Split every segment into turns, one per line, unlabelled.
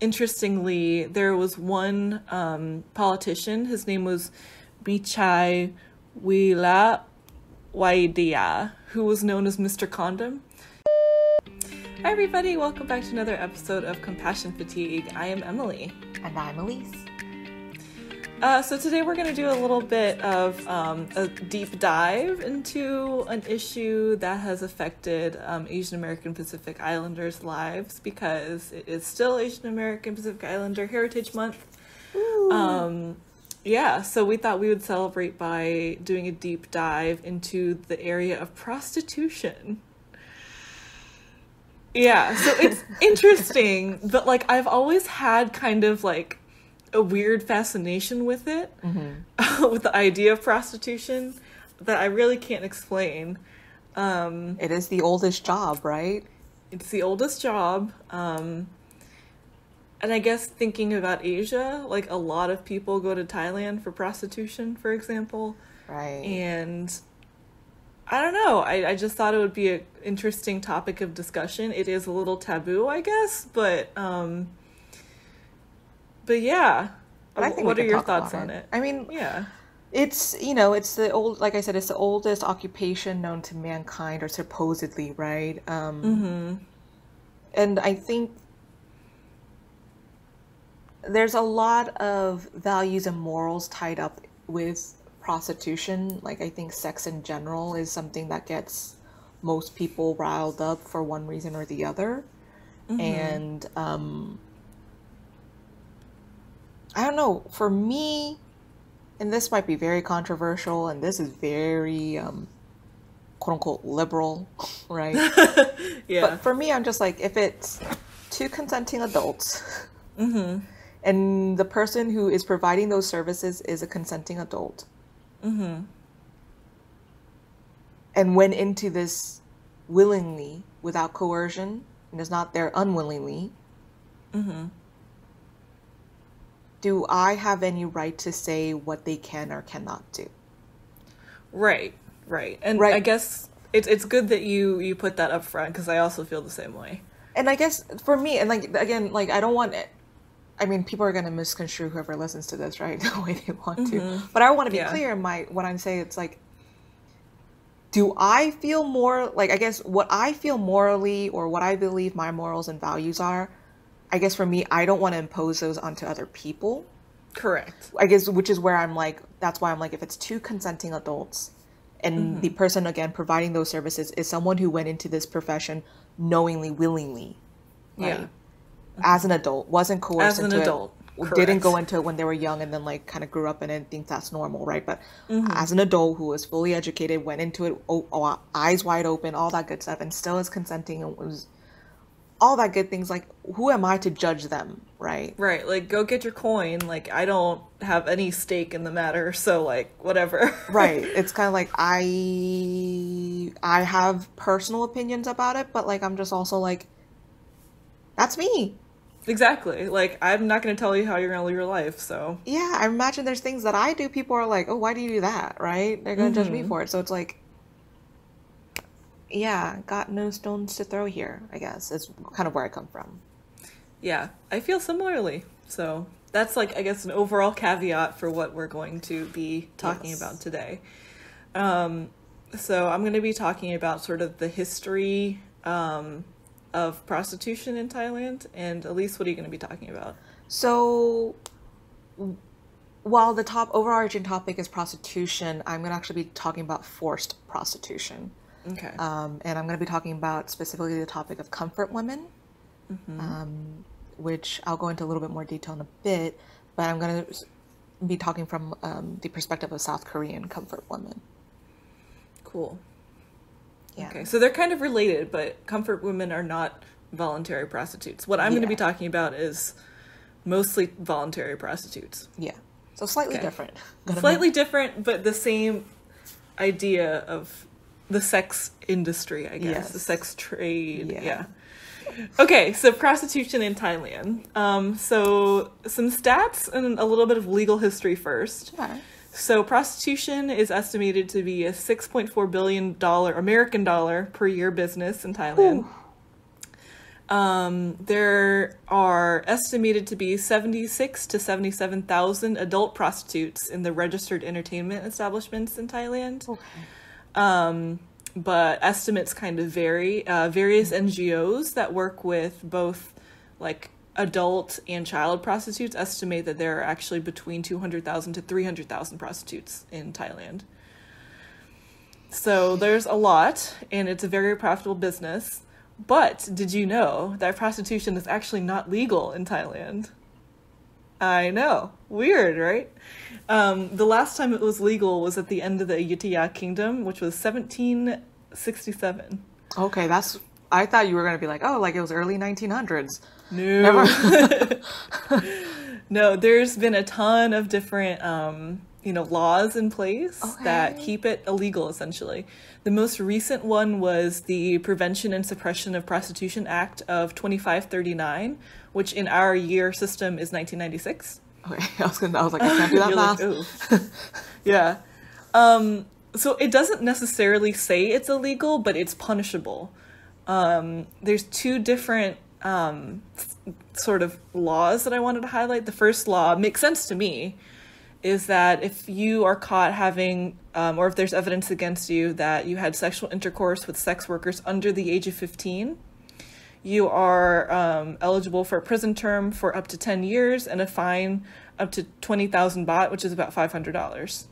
interestingly, there was one um, politician. His name was Bichai Wila Waidia, who was known as Mr. Condom. Hi, everybody. Welcome back to another episode of Compassion Fatigue. I am Emily.
And I'm Elise.
Uh, so today we're going to do a little bit of um, a deep dive into an issue that has affected um, Asian American Pacific Islanders' lives because it is still Asian American Pacific Islander Heritage Month. Um, yeah, so we thought we would celebrate by doing a deep dive into the area of prostitution. Yeah, so it's interesting, but like I've always had kind of like a weird fascination with it,
Mm-hmm.
with the idea of prostitution that I really can't explain. Um,
It is the oldest job, right?
it's the oldest job. Um, and I guess thinking about Asia, like a lot of people go to Thailand for prostitution, for example.
Right.
And I don't know. I, I just thought it would be an interesting topic of discussion. It is a little taboo, I guess, but um, but yeah.
But I think
what are your thoughts on
it.
it?
I mean,
Yeah.
it's you know, it's the old, like I said, it's the oldest occupation known to mankind, or supposedly, right? Um,
Mm-hmm.
and I think there's a lot of values and morals tied up with prostitution. Like I think sex in general is something that gets most people riled up for one reason or the other. And um I don't know, for me and this might be very controversial and this is very um quote unquote liberal, right?
Yeah.
But for me, I'm just like, if it's two consenting adults, mm-hmm. and the person who is providing those services is a consenting adult, mm-hmm. and went into this willingly without coercion, and is not there unwillingly, mm-hmm. Do I have any right to say what they can or cannot do?
Right, right. And
Right.
I guess it's it's good that you you put that up front because I also feel the same way.
and I guess for me, and like again, like I don't want it. I mean, people are gonna misconstrue whoever listens to this, right? The way they want to. Mm-hmm. But I want to be
Yeah.
clear. in My what I'm saying, it's like, do I feel more like I guess what I feel morally or what I believe my morals and values are? I guess for me, I don't want to impose those onto other people.
Correct.
I guess which is where I'm like, that's why I'm like, if it's two consenting adults, and the person again providing those services is someone who went into this profession knowingly, willingly?
Yeah.
As an adult, wasn't coerced
As an
into
adult,
it, didn't go into it when they were young, and then like kind of grew up in it and think that's normal, right? But
Mm-hmm.
as an adult who was fully educated, went into it oh, oh, eyes wide open, all that good stuff, and still is consenting and was all that good things. Like, who am I to judge them, right?
Right. Like go get your coin. Like I don't have any stake in the matter, so like whatever.
right it's kind of like i i have personal opinions about it but like i'm just also like that's me
exactly. Like I'm not going to tell you how you're going to live your life, so
yeah i imagine there's things that i do people are like oh why do you do that right they're gonna judge me mm-hmm. for it so it's like yeah got no stones to throw here i guess is kind of where i come from
yeah, I feel similarly. So that's like I guess an overall caveat for what we're going to be talking
Yes.
about today. Um, so I'm going to be talking about sort of the history um, of prostitution in Thailand. And Elise, what are you going to be talking about?
so while the top overarching topic is prostitution i'm going to actually be talking about forced prostitution
Okay.
um, and I'm going to be talking about specifically the topic of comfort women, um, which I'll go into a little bit more detail in a bit. But I'm going to be talking from um, the perspective of South Korean comfort women.
cool.
Yeah.
Okay, so they're kind of related, but comfort women are not voluntary prostitutes. What I'm going to be talking about is mostly voluntary prostitutes.
Yeah. So slightly
Okay.
different.
Slightly different, but the same idea of the sex industry, I guess.
Yes.
The sex trade.
Yeah.
Yeah. Okay, so prostitution in Thailand. Um, so some stats and a little bit of legal history first.
Okay.
So prostitution is estimated to be a 6.4 billion dollar American dollar per year business in Thailand. Um, there are estimated to be 76 to 77,000 adult prostitutes in the registered entertainment establishments in Thailand.
Okay.
Um, but estimates kind of vary. Uh, various NGOs that work with both like adult and child prostitutes estimate that there are actually between 200,000 to 300,000 prostitutes in Thailand. So there's a lot, and it's a very profitable business. But did you know that prostitution is actually not legal in Thailand? I know. Weird, right? Um, the last time it was legal was at the end of the Ayutthaya Kingdom, which was 1767.
Okay, that's. I thought you were gonna be like, oh, like it was early 1900s.
No. No, there's been a ton of different um, you know, laws in place that keep it illegal essentially. The most recent one was the Prevention and Suppression of Prostitution Act of 2539, which in our year system is 1996.
Okay, I was gonna. I was like, I can't do that math.
like, yeah. Um, so it doesn't necessarily say it's illegal, but it's punishable. Um, there's two different um, sort of laws that I wanted to highlight. The first law makes sense to me is that if you are caught having, um, or if there's evidence against you that you had sexual intercourse with sex workers under the age of 15, you are um, eligible for a prison term for up to 10 years and a fine up to 20,000 baht, which is about $500.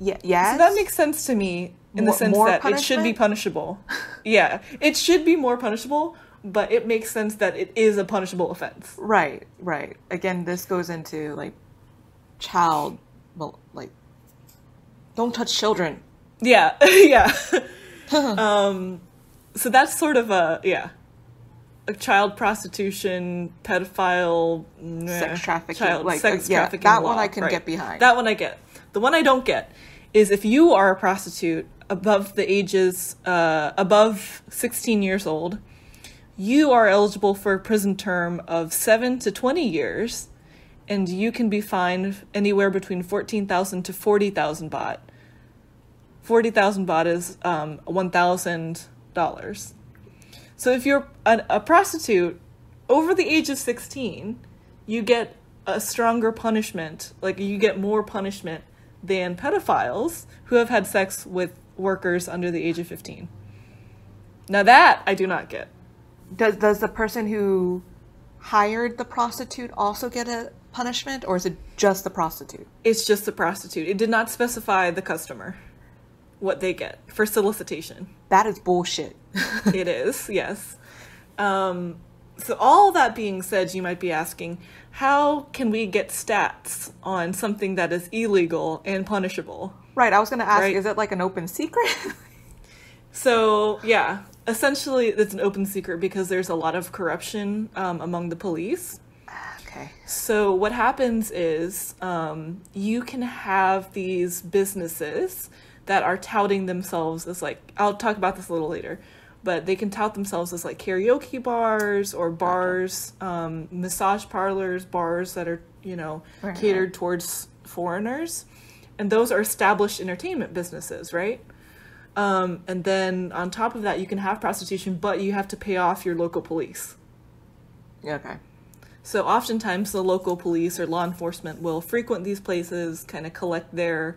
Yeah. Yes.
So that makes sense to me in the
More-
sense
more
that it should be punishable. yeah, it should be more punishable, but it makes sense that it is a punishable offense.
Right, right. Again, this goes into like child, well, like don't touch children.
Yeah, yeah. um, so that's sort of a yeah, a child prostitution, pedophile,
Sex trafficking,
child
like,
sex
yeah,
trafficking.
that one I can
right.
get behind.
That one I get. The one I don't get is if you are a prostitute above the ages uh, above sixteen years old, you are eligible for a prison term of seven to twenty years, and you can be fined anywhere between fourteen thousand to forty thousand baht. Forty thousand baht is um, one thousand dollars. So if you're a, a prostitute over the age of sixteen, you get a stronger punishment. Like you get more punishment than pedophiles who have had sex with workers under the age of fifteen. Now that I do not get.
Does does the person who hired the prostitute also get a punishment, or is it just the prostitute?
It's just the prostitute. It did not specify the customer what they get for solicitation.
That is bullshit.
it is, yes. Um, so, all that being said, you might be asking, how can we get stats on something that is illegal and punishable?
right. I was gonna ask,
Right.
is it like an open secret?
So, yeah, essentially, it's an open secret because there's a lot of corruption um, among the police.
Okay.
So what happens is um, you can have these businesses that are touting themselves as like I'll talk about this a little later, but they can tout themselves as like karaoke bars or bars, um, massage parlors, bars that are you know
Right.
catered towards foreigners, and those are established entertainment businesses, right? Um, and then on top of that, you can have prostitution, but you have to pay off your local police.
Okay.
So oftentimes the local police or law enforcement will frequent these places, kind of collect their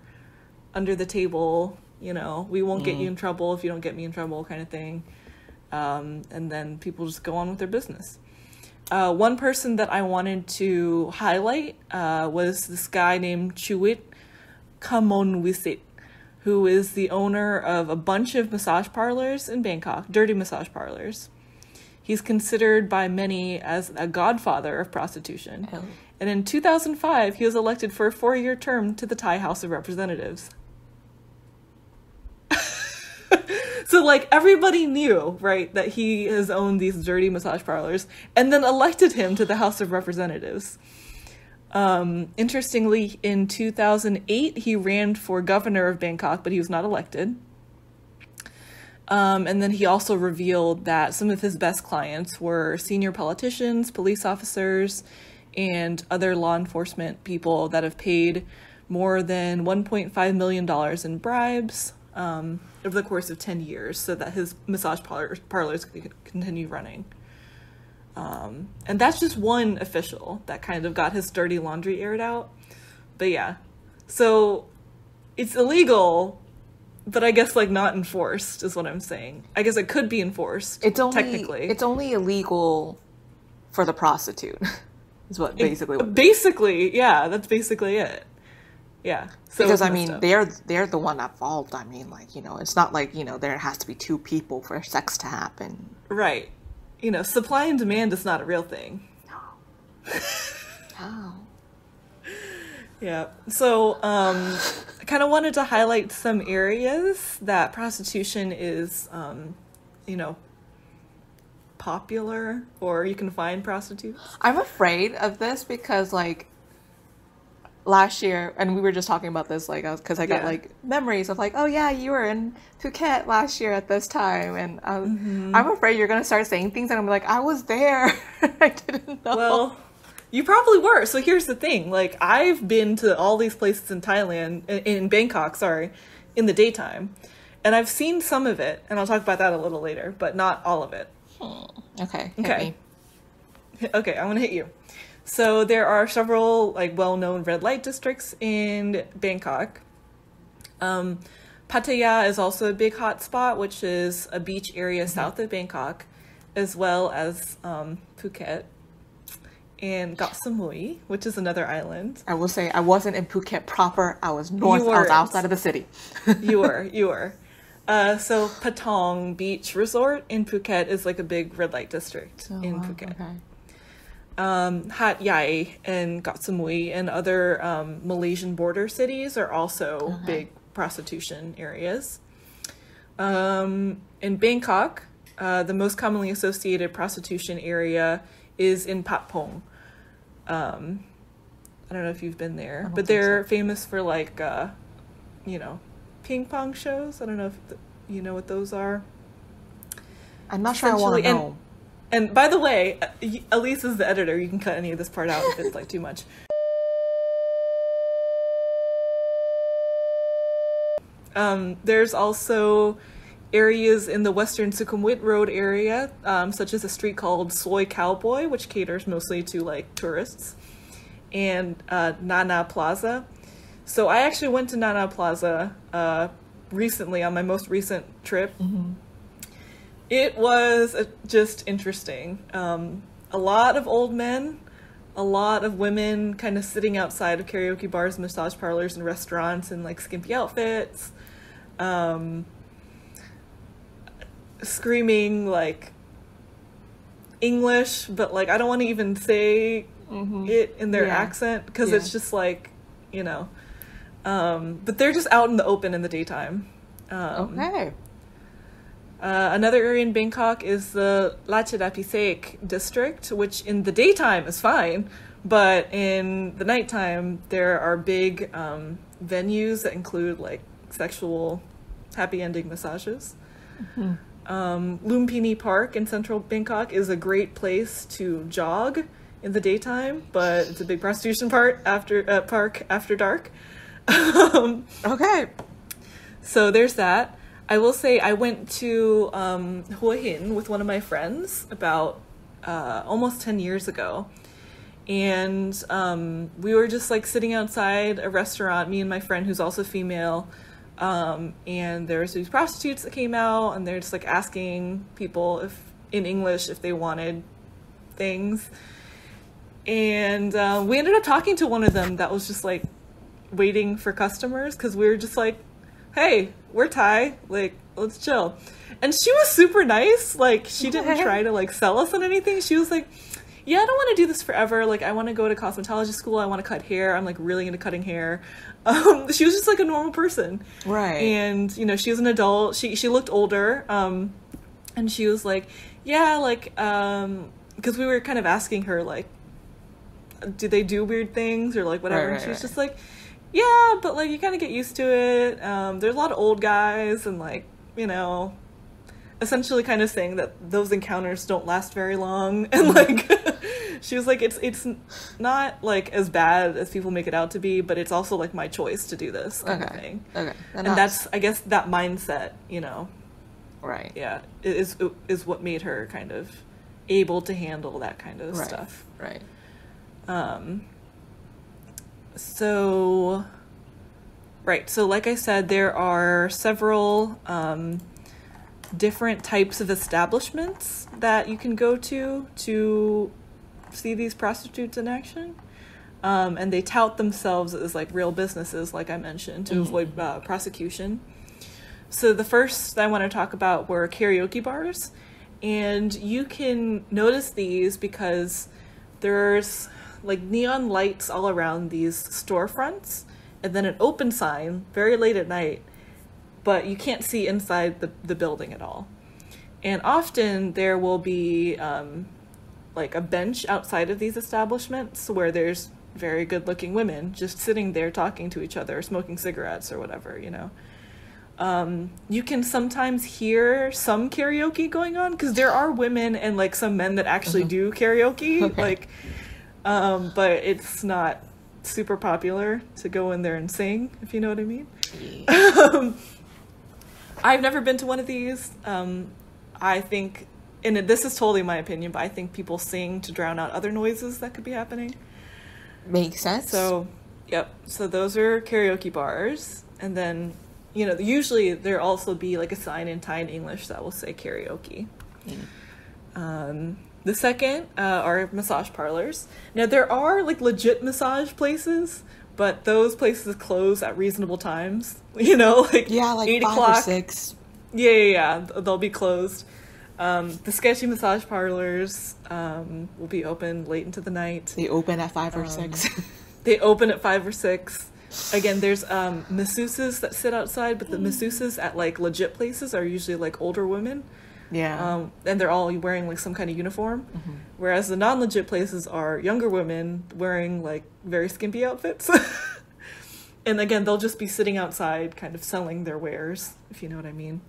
under the table, you know, we won't get you in trouble if you don't get me in trouble kind of thing. Um, and then people just go on with their business. Uh, one person that I wanted to highlight uh, was this guy named Chuwit Kamolvisit, who is the owner of a bunch of massage parlors in Bangkok, dirty massage parlors. He's considered by many as a godfather of prostitution.
Oh.
And in 2005, he was elected for a four year term to the Thai House of Representatives. so, like, everybody knew, right, that he has owned these dirty massage parlors and then elected him to the House of Representatives. Um, interestingly, in 2008, he ran for governor of Bangkok, but he was not elected. Um, and then he also revealed that some of his best clients were senior politicians, police officers, and other law enforcement people that have paid more than $1.5 million in bribes um, over the course of 10 years so that his massage parlor, parlors could continue running. Um, and that's just one official that kind of got his dirty laundry aired out. But yeah, so it's illegal, but I guess like not enforced is what I'm saying. I guess it could be enforced.
It's only
technically.
it's only illegal for the prostitute. is what basically what
basically yeah, that's basically it. Yeah. So
because I mean they're they're the one at fault. I mean, like you know, it's not like you know there has to be two people for sex to happen.
right. You know, supply and demand is not a real thing. No.
Oh,
Yeah. So, um, I kind of wanted to highlight some areas that prostitution is, um, you know, popular or you can find prostitutes.
I'm afraid of this because like last year, and we were just talking about this like because I got
Yeah.
like memories of like, oh yeah, you were in Phuket last year at this time, and um,
Mm-hmm.
I'm afraid you're gonna start saying things, and I'm like, I was there, I didn't know.
Well, you probably were. So here's the thing. Like I've been to all these places in Thailand in, Bangkok, sorry, in the daytime. And I've seen some of it, and I'll talk about that a little later, but not all of it.
okay, hit
Okay.
me.
Okay, I'm gonna hit you. So there are several like well-known red light districts in Bangkok. Um, Pattaya is also a big hotspot, which is a beach area south of Bangkok, as well as um, Phuket and Koh Samui, which is another island.
I will say I wasn't in Phuket proper. I was north. I was outside of the city.
You were, you were. Uh, so Patong Beach Resort in Phuket is like a big red light district in
Oh, wow,
Phuket.
Okay.
um, Hat Yai and Koh Samui and other um, Malaysian border cities are also big prostitution areas. Um, in Bangkok, uh, the most commonly associated prostitution area is in Patpong. Um, I don't know if you've been there, but they're famous for like, uh, you know, ping pong shows. I don't know if th- you know what those are.
I'm not sure I want to
Essentially, and-
know.
And by the way, uh, Elise is the editor. You can cut any of this part out if it's like too much. Um, there's also areas in the western Sukhumvit Road area, um, such as a street called Soi Cowboy, which caters mostly to like tourists, and uh, Nana Plaza. So I actually went to Nana Plaza uh, recently on my most recent trip. It was uh, just interesting. Um, a lot of old men, a lot of women kind of sitting outside of karaoke bars, massage parlors, and restaurants in like skimpy outfits, um, screaming like English, but like I don't want to even say it in their
Mm-hmm. Yeah.
accent because
Yeah.
it's just like, you know. Um, but they're just out in the open in the daytime. Um,
Okay.
uh, another area in Bangkok is the Ratchadaphisek district, which in the daytime is fine, but in the nighttime there are big um, venues that include like sexual happy ending massages. Um, Lumpini Park in central Bangkok is a great place to jog in the daytime, but it's a big prostitution part after uh, park after dark. um,
Okay.
so there's that. I will say I went to um, Hua Hin with one of my friends about uh, almost 10 years ago. And um, we were just like sitting outside a restaurant, me and my friend who's also female. Um, and there was these prostitutes that came out and they're just like asking people if in English if they wanted things. And uh, we ended up talking to one of them that was just like waiting for customers because we were just like, hey, we're Thai, like, let's chill. And she was super nice. Like, she didn't try to like sell us on anything. She was like, yeah, I don't want to do this forever. Like, I want to go to cosmetology school. I want to cut hair. I'm like really into cutting hair. Um, she was just like a normal person.
Right.
And, you know, she was an adult. She, she looked older. Um, and she was like, yeah, like, um, because we were kind of asking her, like, do they do weird things or like whatever?
Right,
and she was
right.
just like, yeah, but like you kind of get used to it. Um, there's a lot of old guys and like you know, essentially kind of saying that those encounters don't last very long and like she was like, it's it's not like as bad as people make it out to be, but it's also like my choice to do this kind of thing.
Okay.
And that's I guess that mindset, you know,
right.
yeah, is is what made her kind of able to handle that kind of
Right.
stuff.
Right.
Um, so, right. So, like I said, there are several um, different types of establishments that you can go to to see these prostitutes in action. Um, and they tout themselves as like real businesses, like I mentioned, to avoid uh, prosecution. So the first I want to talk about were karaoke bars, and you can notice these because there's like neon lights all around these storefronts, and then an open sign very late at night, but you can't see inside the, the building at all. And often there will be um, like a bench outside of these establishments where there's very good looking women just sitting there talking to each other, smoking cigarettes or whatever, you know. Um, you can sometimes hear some karaoke going on because there are women and like some men that actually do karaoke,
Okay.
like, um, but it's not super popular to go in there and sing, if you know what I mean. Um, I've never been to one of these. Um, I think, and this is totally my opinion, but I think people sing to drown out other noises that could be happening.
Makes sense.
So, yep. So those are karaoke bars, and then you know usually there also be like a sign in Thai and English that will say karaoke. Um, the second uh, are massage parlors. Now there are like legit massage places, but those places close at reasonable times. You know, like
yeah, like
eight o'clock.
or six.
Yeah, yeah, yeah. They'll be closed. Um, the sketchy massage parlors um, will be open late into the night.
They open at five or
Um,
six.
They open at five or six. Again, there's um, masseuses that sit outside, but the masseuses at like legit places are usually like older women,
yeah.
um, and they're all wearing like some kind of uniform. Whereas the non-legit places are younger women wearing like very skimpy outfits. and again, they'll just be sitting outside, kind of selling their wares, if you know what I mean.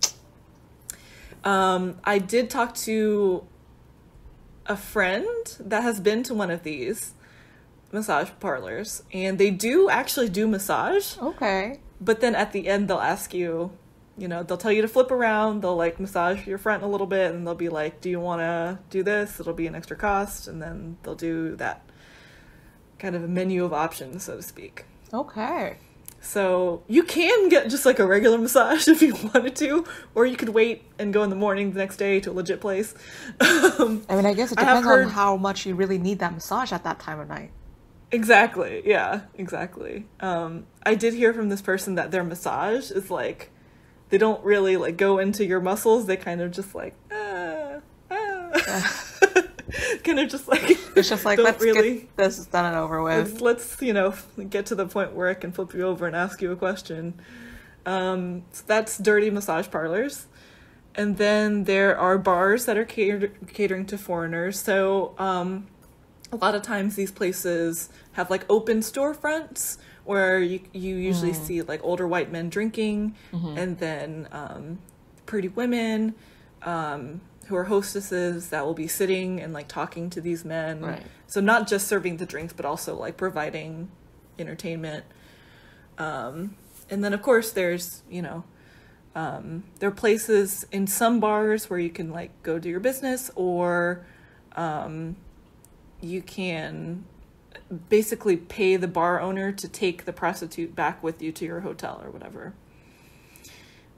Um, I did talk to a friend that has been to one of these massage parlors, and they do actually do massage.
okay.
But then at the end, they'll ask you, you know, they'll tell you to flip around. They'll like massage your front a little bit, and they'll be like, "Do you want to do this? It'll be an extra cost." And then they'll do that kind of a menu of options, so to speak.
Okay.
So you can get just like a regular massage if you wanted to, or you could wait and go in the morning the next day to a legit place. Um,
I mean, I guess it depends
heard-
on how much you really need that massage at that time of night.
Exactly. Yeah, exactly. Um, I did hear from this person that their massage is like they don't really like go into your muscles. They kind of just like ah, ah. kind of just like
It's just like let's
really
get this done and over with.
let's, let's you know get to the point where I can flip you over and ask you a question. Um, so that's dirty massage parlors. And then there are bars that are cater- catering to foreigners. So um, a lot of times these places have like open storefronts where you you usually see like older white men drinking, and then um, pretty women um, who are hostesses that will be sitting and like talking to these men.
Right.
So not just serving the drinks, but also like providing entertainment. Um, and then of course there's you know um, there are places in some bars where you can like go do your business or um, you can basically pay the bar owner to take the prostitute back with you to your hotel or whatever.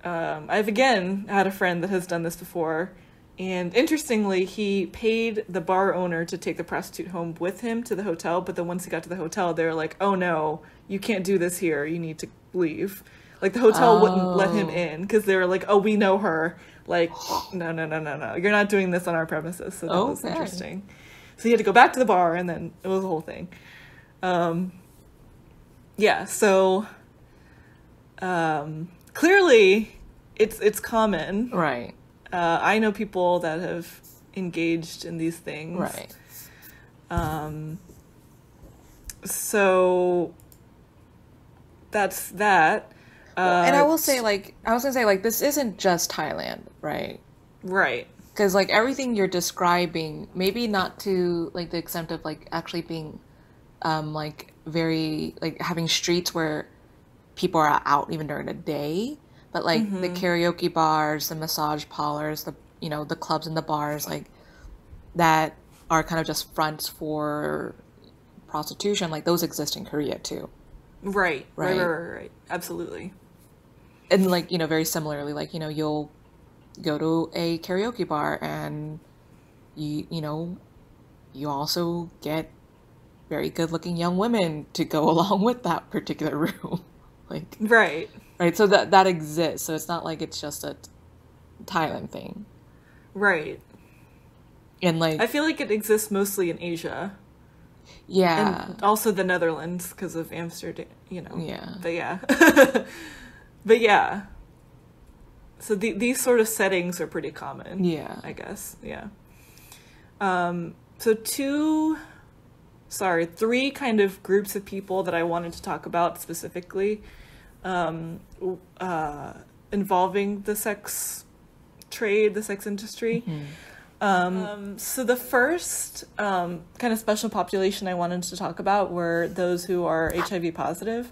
Um, I've again had a friend that has done this before, and interestingly, he paid the bar owner to take the prostitute home with him to the hotel. But then once he got to the hotel, they were like, "Oh no, you can't do this here. You need to leave." Like the hotel wouldn't let him
Oh.
in because they were like, "Oh, we know her." Like, no, no, no, no, no. You're not doing this on our premises. So that was interesting. So he had to go back to the bar, and then it was a whole thing. Um, yeah. So um, clearly, it's it's common.
Right.
Uh, I know people that have engaged in these things.
Right.
Um, so that's that. Uh,
and I will say, like, I was gonna say, like, this isn't just Thailand, right?
right.
because like everything you're describing, maybe not to like the extent of like actually being, um, like very like having streets where people are out even during the day, but like the mm-hmm. karaoke bars, the massage parlors, the you know the clubs and the bars, like that are kind of just fronts for prostitution. Like those exist in Korea too.
Right, right,
Right.
right, right, right. Absolutely.
and like you know very similarly like you know you'll go to a karaoke bar and you you know you also get very good looking young women to go along with that particular room like
Right,
right so that that exists so it's not like it's just a thailand thing
right.
and like
I feel like it exists mostly in Asia
yeah
and also the Netherlands because of Amsterdam, you know.
Yeah.
But yeah. but yeah. So the, these sort of settings are pretty common.
yeah
I guess. Yeah. Um, so two, sorry, three kind of groups of people that I wanted to talk about specifically, um, uh, involving the sex trade, the sex industry. Um, um, so the first um, kind of special population I wanted to talk about were those who are HIV positive.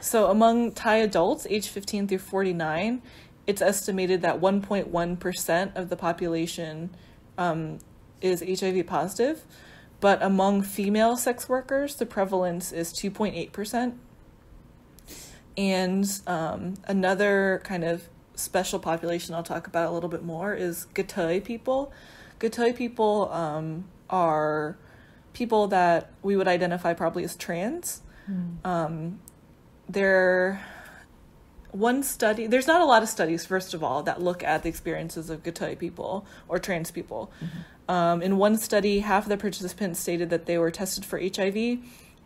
So among Thai adults aged 15 through 49, it's estimated that 1.1% of the population um, is HIV positive, but among female sex workers, the prevalence is 2.8%. And um, another kind of special population I'll talk about a little bit more is Gatoi people. Gatoi people um, are people that we would identify probably as trans. Um, they're one study there's not a lot of studies first of all that look at the experiences of Gatoi people or trans people um, in one study half of the participants stated that they were tested for hiv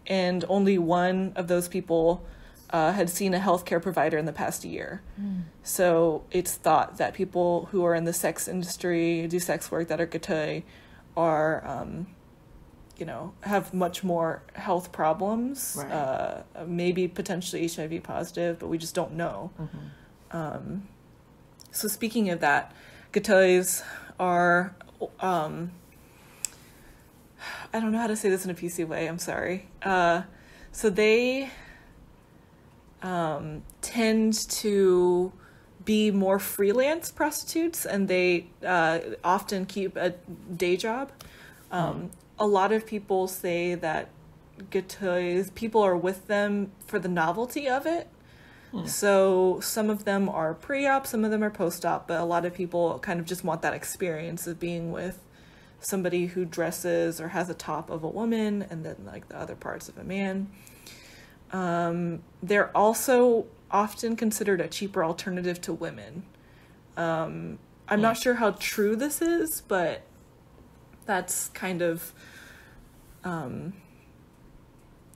and only one of those people uh, had seen a healthcare provider in the past year. So it's thought that people who are in the sex industry do sex work that are Gatoi are um, you know have much more health problems
Right.
uh, maybe potentially hiv positive but we just don't know. Um, so speaking of that gatois are um, i don't know how to say this in a pc way i'm sorry. Uh, so they um, tend to be more freelance prostitutes and they uh, often keep a day job. Um, A lot of people say that gatois, people are with them for the novelty of it. So some of them are pre-op, some of them are post-op, but a lot of people kind of just want that experience of being with somebody who dresses or has a top of a woman and then like the other parts of a man. Um, they're also often considered a cheaper alternative to women. Um, I'm not sure how true this is, but that's kind of, um,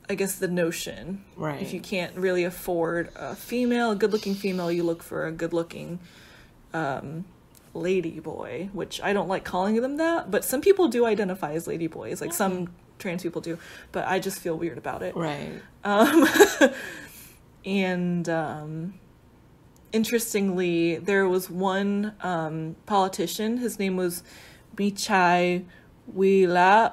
I guess, the notion.
Right.
If you can't really afford a female, a good looking female, you look for a good looking um, lady boy, which I don't like calling them that, but some people do identify as lady boys, like some trans people do, but I just feel weird about it.
right
Um, and um, interestingly, there was one um, politician. His name was Bichai Wila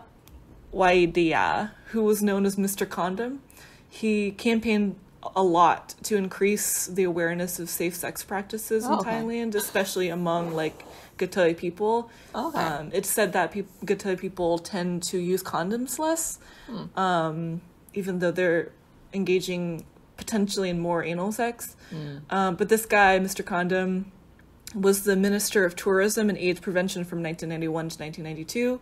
Waidia, who was known as Mr. Condom. He campaigned a lot to increase the awareness of safe sex practices in
Oh, okay.
Thailand, especially among like Gatoi people.
Okay.
Um, it's said that peop Gatoi people tend to use condoms less, um, even though they're engaging potentially in more anal sex. Um, but this guy, Mr. Condom, was the Minister of Tourism and AIDS Prevention from 1991 to 1992.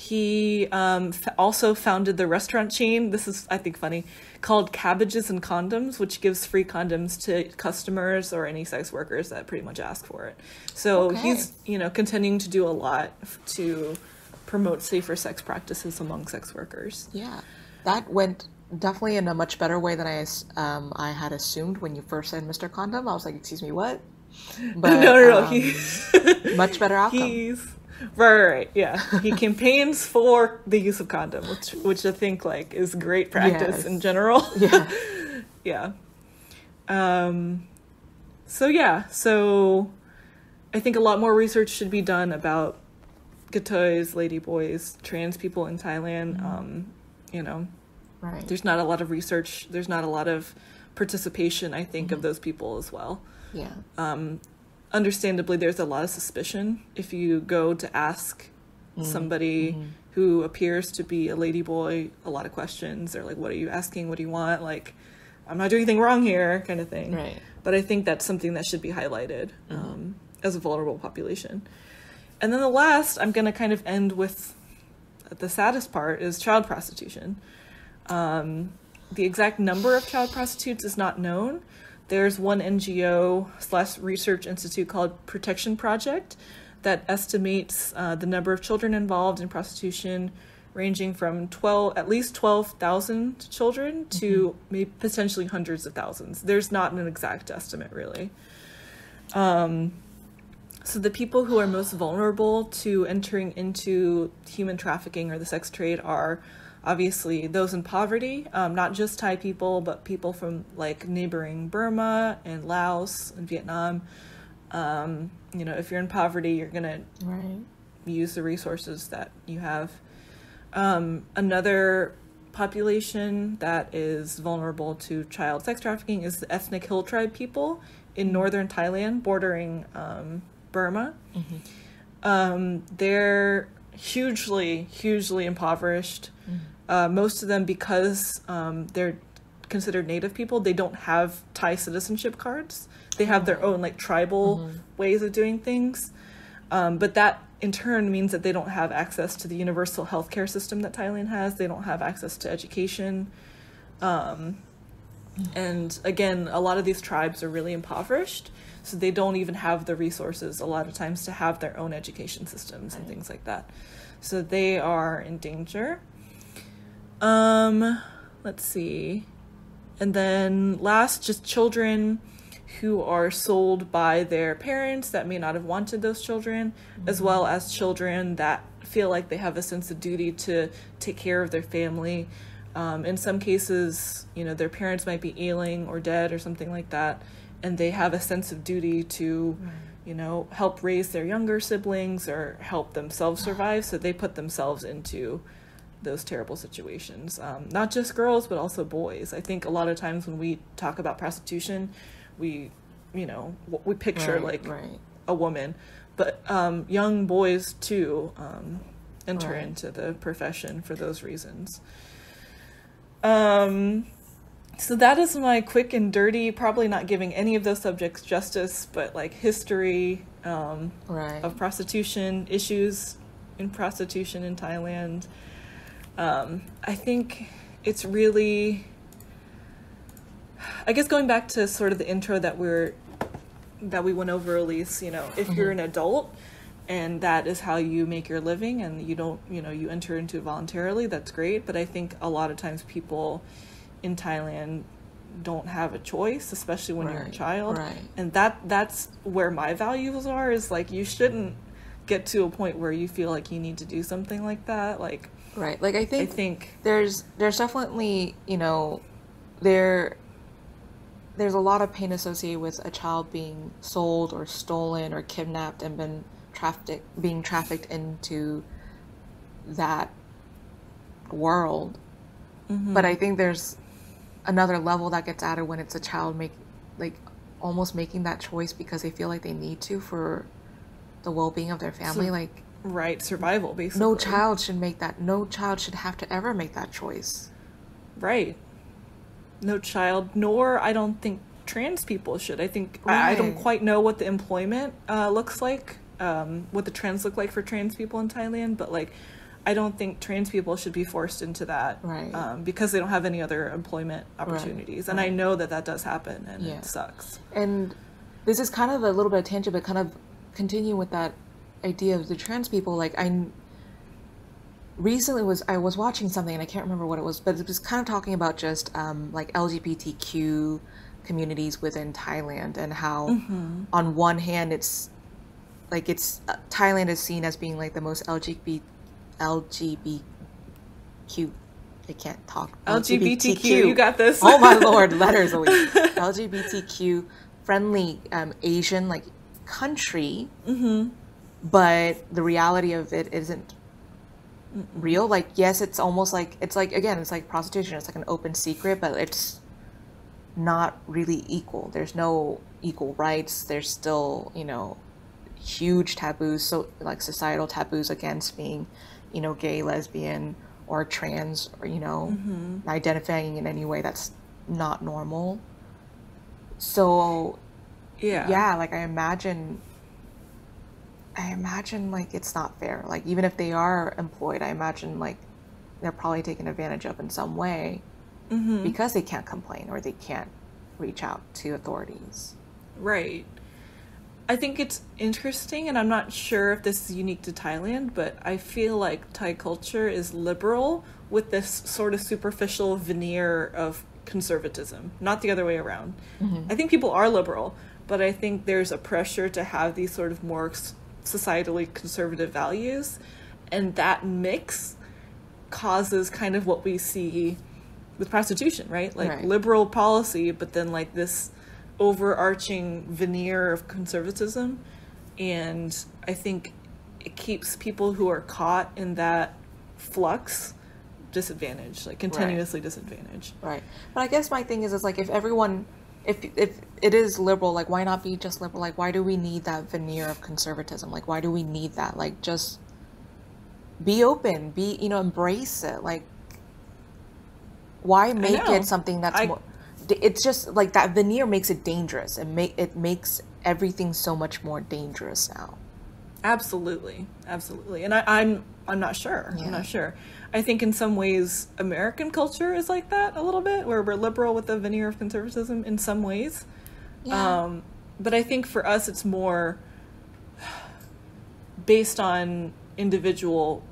He um, f- also founded the restaurant chain. This is, I think, funny, called Cabbages and Condoms, which gives free condoms to customers or any sex workers that pretty much ask for it. So
Okay.
he's, you know, continuing to do a lot to promote safer sex practices among sex workers.
Yeah, that went definitely in a much better way than I um, I had assumed when you first said Mr. Condom. I was like, excuse me, what? But
no, no, no.
um,
he,
much better outcome.
he's right, right, right. Yeah, he campaigns for the use of condom, which, which I think like is great practice
Yes.
in general.
Yeah,
yeah. Um. So yeah. So I think a lot more research should be done about gatoys, ladyboys, trans people in Thailand. Um, you know,
Right.
there's not a lot of research. There's not a lot of participation. I think of those people as well.
yeah.
Um, understandably, there's a lot of suspicion if you go to ask somebody who appears to be a ladyboy a lot of questions. They're like, "What are you asking? What do you want?" Like, I'm not doing anything wrong here, kind of thing.
Right.
But I think that's something that should be highlighted um, as a vulnerable population. And then the last, I'm going to kind of end with the saddest part is child prostitution. Um, the exact number of child prostitutes is not known. There's one NGO slash research institute called Protection Project that estimates uh, the number of children involved in prostitution ranging from 12 at least 12,000 children to maybe potentially hundreds of thousands. There's not an exact estimate really. Um, so the people who are most vulnerable to entering into human trafficking or the sex trade are obviously those in poverty, um, not just Thai people, but people from like neighboring Burma and Laos and Vietnam. Um, you know, if you're in poverty, you're gonna
Right.
use the resources that you have. Um, another population that is vulnerable to child sex trafficking is the ethnic hill tribe people in northern Thailand, bordering um, Burma. Um, they're hugely, hugely impoverished. Uh, most of them, because um, they're considered native people, they don't have Thai citizenship cards. They have their own like tribal ways of doing things. Um, but that in turn means that they don't have access to the universal healthcare system that Thailand has. They don't have access to education. Um, and again, a lot of these tribes are really impoverished, so they don't even have the resources a lot of times to have their own education systems and things like that. So they are in danger. Um, let's see. And then last, just children who are sold by their parents that may not have wanted those children, as well as children that feel like they have a sense of duty to take care of their family. Um, in some cases, you know, their parents might be ailing or dead or something like that, and they have a sense of duty to, you know, help raise their younger siblings or help themselves survive. So they put themselves into those terrible situations. Um, not just girls, but also boys. I think a lot of times when we talk about prostitution, we, you know, we picture
Right,
like
right.
a woman, but um, young boys too um, enter into the profession for those reasons. Um, so that is my quick and dirty, probably not giving any of those subjects justice, but like history um,
Right.
of prostitution, issues in prostitution in Thailand. Um, I think it's really, I guess going back to sort of the intro that we're that we went over, Elise. You know, if you're an adult and that is how you make your living, and you don't, you know, you enter into it voluntarily, that's great. But I think a lot of times people in Thailand don't have a choice, especially when you're a child
right.
and that that's where my values are is like you shouldn't get to a point where you feel like you need to do something like that like
Right. Like I think
i
think
think
there's there's definitely you know there there's a lot of pain associated with a child being sold or stolen or kidnapped and been trafficked being trafficked into that world mm-hmm. but i think there's another level that gets added when it's a child make like almost making that choice because they feel like they need to for the well-being of their family
So-
like
right survival basically.
No child should make that no child should have to ever make that choice.
Right. No child nor i don't think trans people should. I think I, I don't quite know what the employment uh, looks like um, what the trends look like for trans people in thailand but like i don't think trans people should be forced into that
Right.
um, because they don't have any other employment opportunities and i know that that does happen and
Yeah.
it sucks
And this is kind of a little bit of tangent, but kind of continue with that idea of the trans people. Like I recently was I was watching something and I can't remember what it was, but it was kind of talking about just um, like LGBTQ communities within Thailand and how on one hand it's like it's uh, Thailand is seen as being like the most LGBT LGBTQ I can't talk
LGBTQ, you got this.
oh my lord, letters Elise. LGBTQ friendly um, Asian like country, but the reality of it isn't real. Like, yes, it's almost like it's like again, it's like prostitution. It's like an open secret, but it's not really equal. There's no equal rights. There's still, you know, huge taboos, so like societal taboos against being, you know, gay, lesbian, or trans, or you know, mm-hmm. identifying in any way that's not normal. So
Yeah.
yeah, like I imagine I imagine like it's not fair. Like even if they are employed, I imagine like they're probably taken advantage of in some way mm-hmm. because they can't complain or they can't reach out to authorities.
Right. I think it's interesting, and I'm not sure if this is unique to Thailand, but I feel like Thai culture is liberal with this sort of superficial veneer of conservatism, not the other way around. Mm-hmm. I think people are liberal, but I think there's a pressure to have these sort of more societally conservative values, and that mix causes kind of what we see with prostitution, right? Like
Right.
liberal policy, but then like this overarching veneer of conservatism. And I think it keeps people who are caught in that flux disadvantaged, like continuously disadvantaged.
Right. But I guess my thing is is like if everyone if if it is liberal, like why not be just liberal? Like why do we need that veneer of conservatism? Like why do we need that? Like just be open, be you know, embrace it. Like why make it something that's
I-
more it's just like that veneer makes it dangerous. It make it makes everything so much more dangerous now.
Absolutely, absolutely. And I, I'm I'm not sure.
Yeah.
I'm not sure. I think in some ways American culture is like that a little bit, where we're liberal with the veneer of conservatism in some ways.
Yeah.
Um, but I think for us it's more based on individual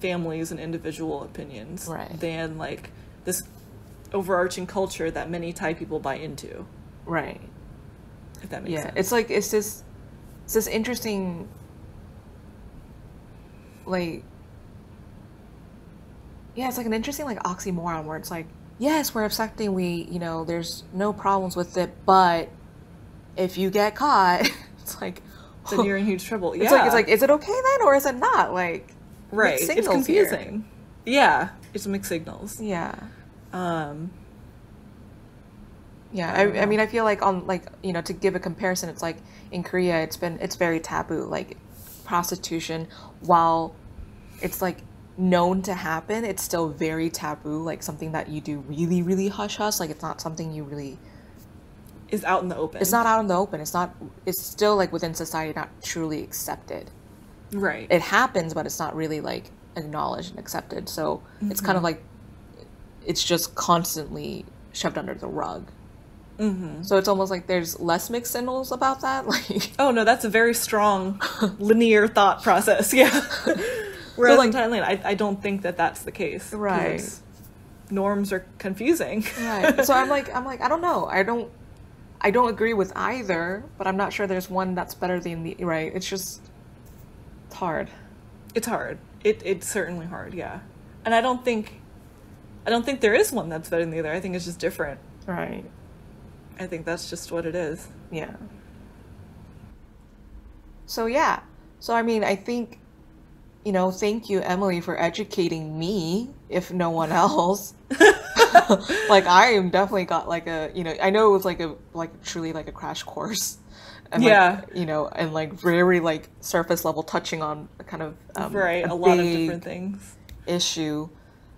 families and individual opinions
Right.
than like this overarching culture that many Thai people buy into.
Right.
If that makes
yeah
sense.
it's like it's this it's this interesting like yeah it's like an interesting like oxymoron where it's like yes we're accepting we you know there's no problems with it but if you get caught it's like
then you're in huge trouble. Yeah.
it's like it's like is it okay then or is it not like
right. It's
signals here.
confusing. Yeah, it's mixed signals.
yeah
Um,
Yeah,
I
I, I mean, I feel like on like you know to give a comparison, it's like in Korea, it's been it's very taboo, like prostitution. While it's like known to happen, it's still very taboo, like something that you do really really hush hush. Like it's not something you really.
is out in the open.
It's not out in the open. It's not. It's still like within society, not truly accepted.
right.
It happens, but it's not really like acknowledged and accepted. So it's kind of like it's just constantly shoved under the rug.
hmm
So it's almost like there's less mixed signals about that. Like,
Oh no, that's a very strong linear thought process. Yeah. Whereas
like-
in Thailand, I, I don't think that that's the case.
Right.
Norms are confusing.
right. So I'm like, I'm like, I don't know. I don't, I don't agree with either, but I'm not sure there's one that's better than the right. It's just, it's hard.
it's hard. It it's certainly hard. Yeah. And I don't think, I don't think there is one that's better than the other. I think it's just different.
Right.
I think that's just what it is.
Yeah. So yeah. So I mean, I think, you know, thank you, Emily, for educating me, if no one else. like I am definitely got like a, you know, I know it was like a like truly like a crash course. And like,
Yeah.
you know, and like very like surface level touching on a kind of um,
right. A, lot of different things.
issue.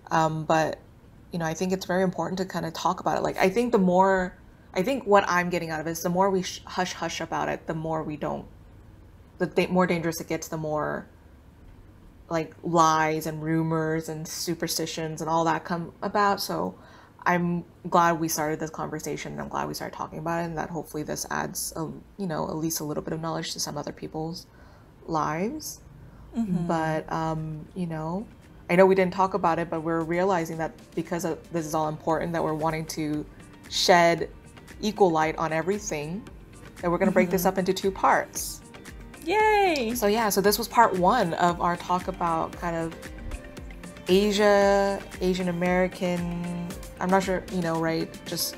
Um, but you know, I think it's very important to kind of talk about it. Like, I think the more, I think what I'm getting out of it is the more we sh- hush hush about it, the more we don't, the th- more dangerous it gets, the more like lies and rumors and superstitions and all that come about. So I'm glad we started this conversation. And I'm glad we started talking about it, and that hopefully this adds, a, you know, at least a little bit of knowledge to some other people's lives but um, you know i know we didn't talk about it but we're realizing that because of, this is all important that we're wanting to shed equal light on everything that we're going to break this up into two parts
Yay!
so yeah so this was part one of our talk about kind of asia asian american i'm not sure you know right just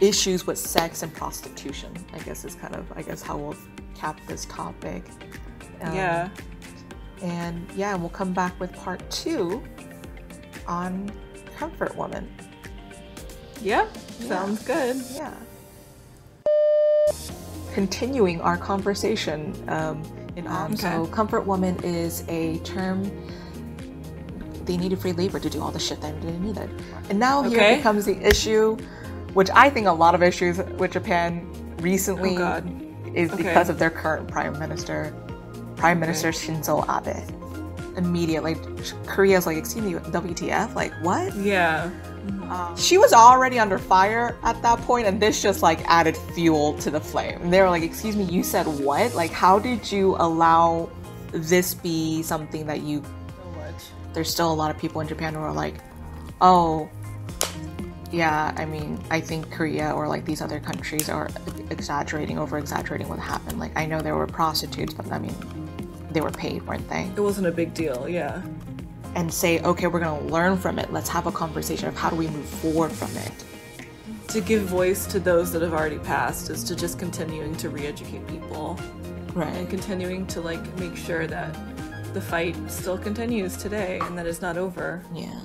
issues with sex and prostitution. I guess is kind of I guess how we'll cap this topic. Um,
yeah.
And yeah, we'll come back with part two on Comfort Woman.
Yep. Sounds good.
Yeah. Continuing our conversation um, in Om. So, Comfort Woman is a term. They needed free labor to do all the shit that they needed. And now here
Okay.
becomes the issue, which I think a lot of issues with Japan recently
Oh,
is
Okay.
because of their current prime minister, Prime Minister Shinzo Abe. Immediately, Korea's like, excuse me, WTF? Like, what?
Yeah.
Um, she was already under fire at that point, and this just like added fuel to the flame. And they were like, "Excuse me, you said what? Like, how did you allow this be something that you?"
So much.
There's still a lot of people in Japan who are like, "Oh, yeah. I mean, I think Korea or like these other countries are exaggerating, over exaggerating what happened. Like, I know there were prostitutes, but I mean, they were paid, weren't they?"
It wasn't a big deal. Yeah.
And say, "Okay, we're gonna learn from it. Let's have a conversation of how do we move forward from it."
To give voice to those that have already passed is to just continuing to re-educate people
Right.
and continuing to like make sure that the fight still continues today and that it's not over.
Yeah.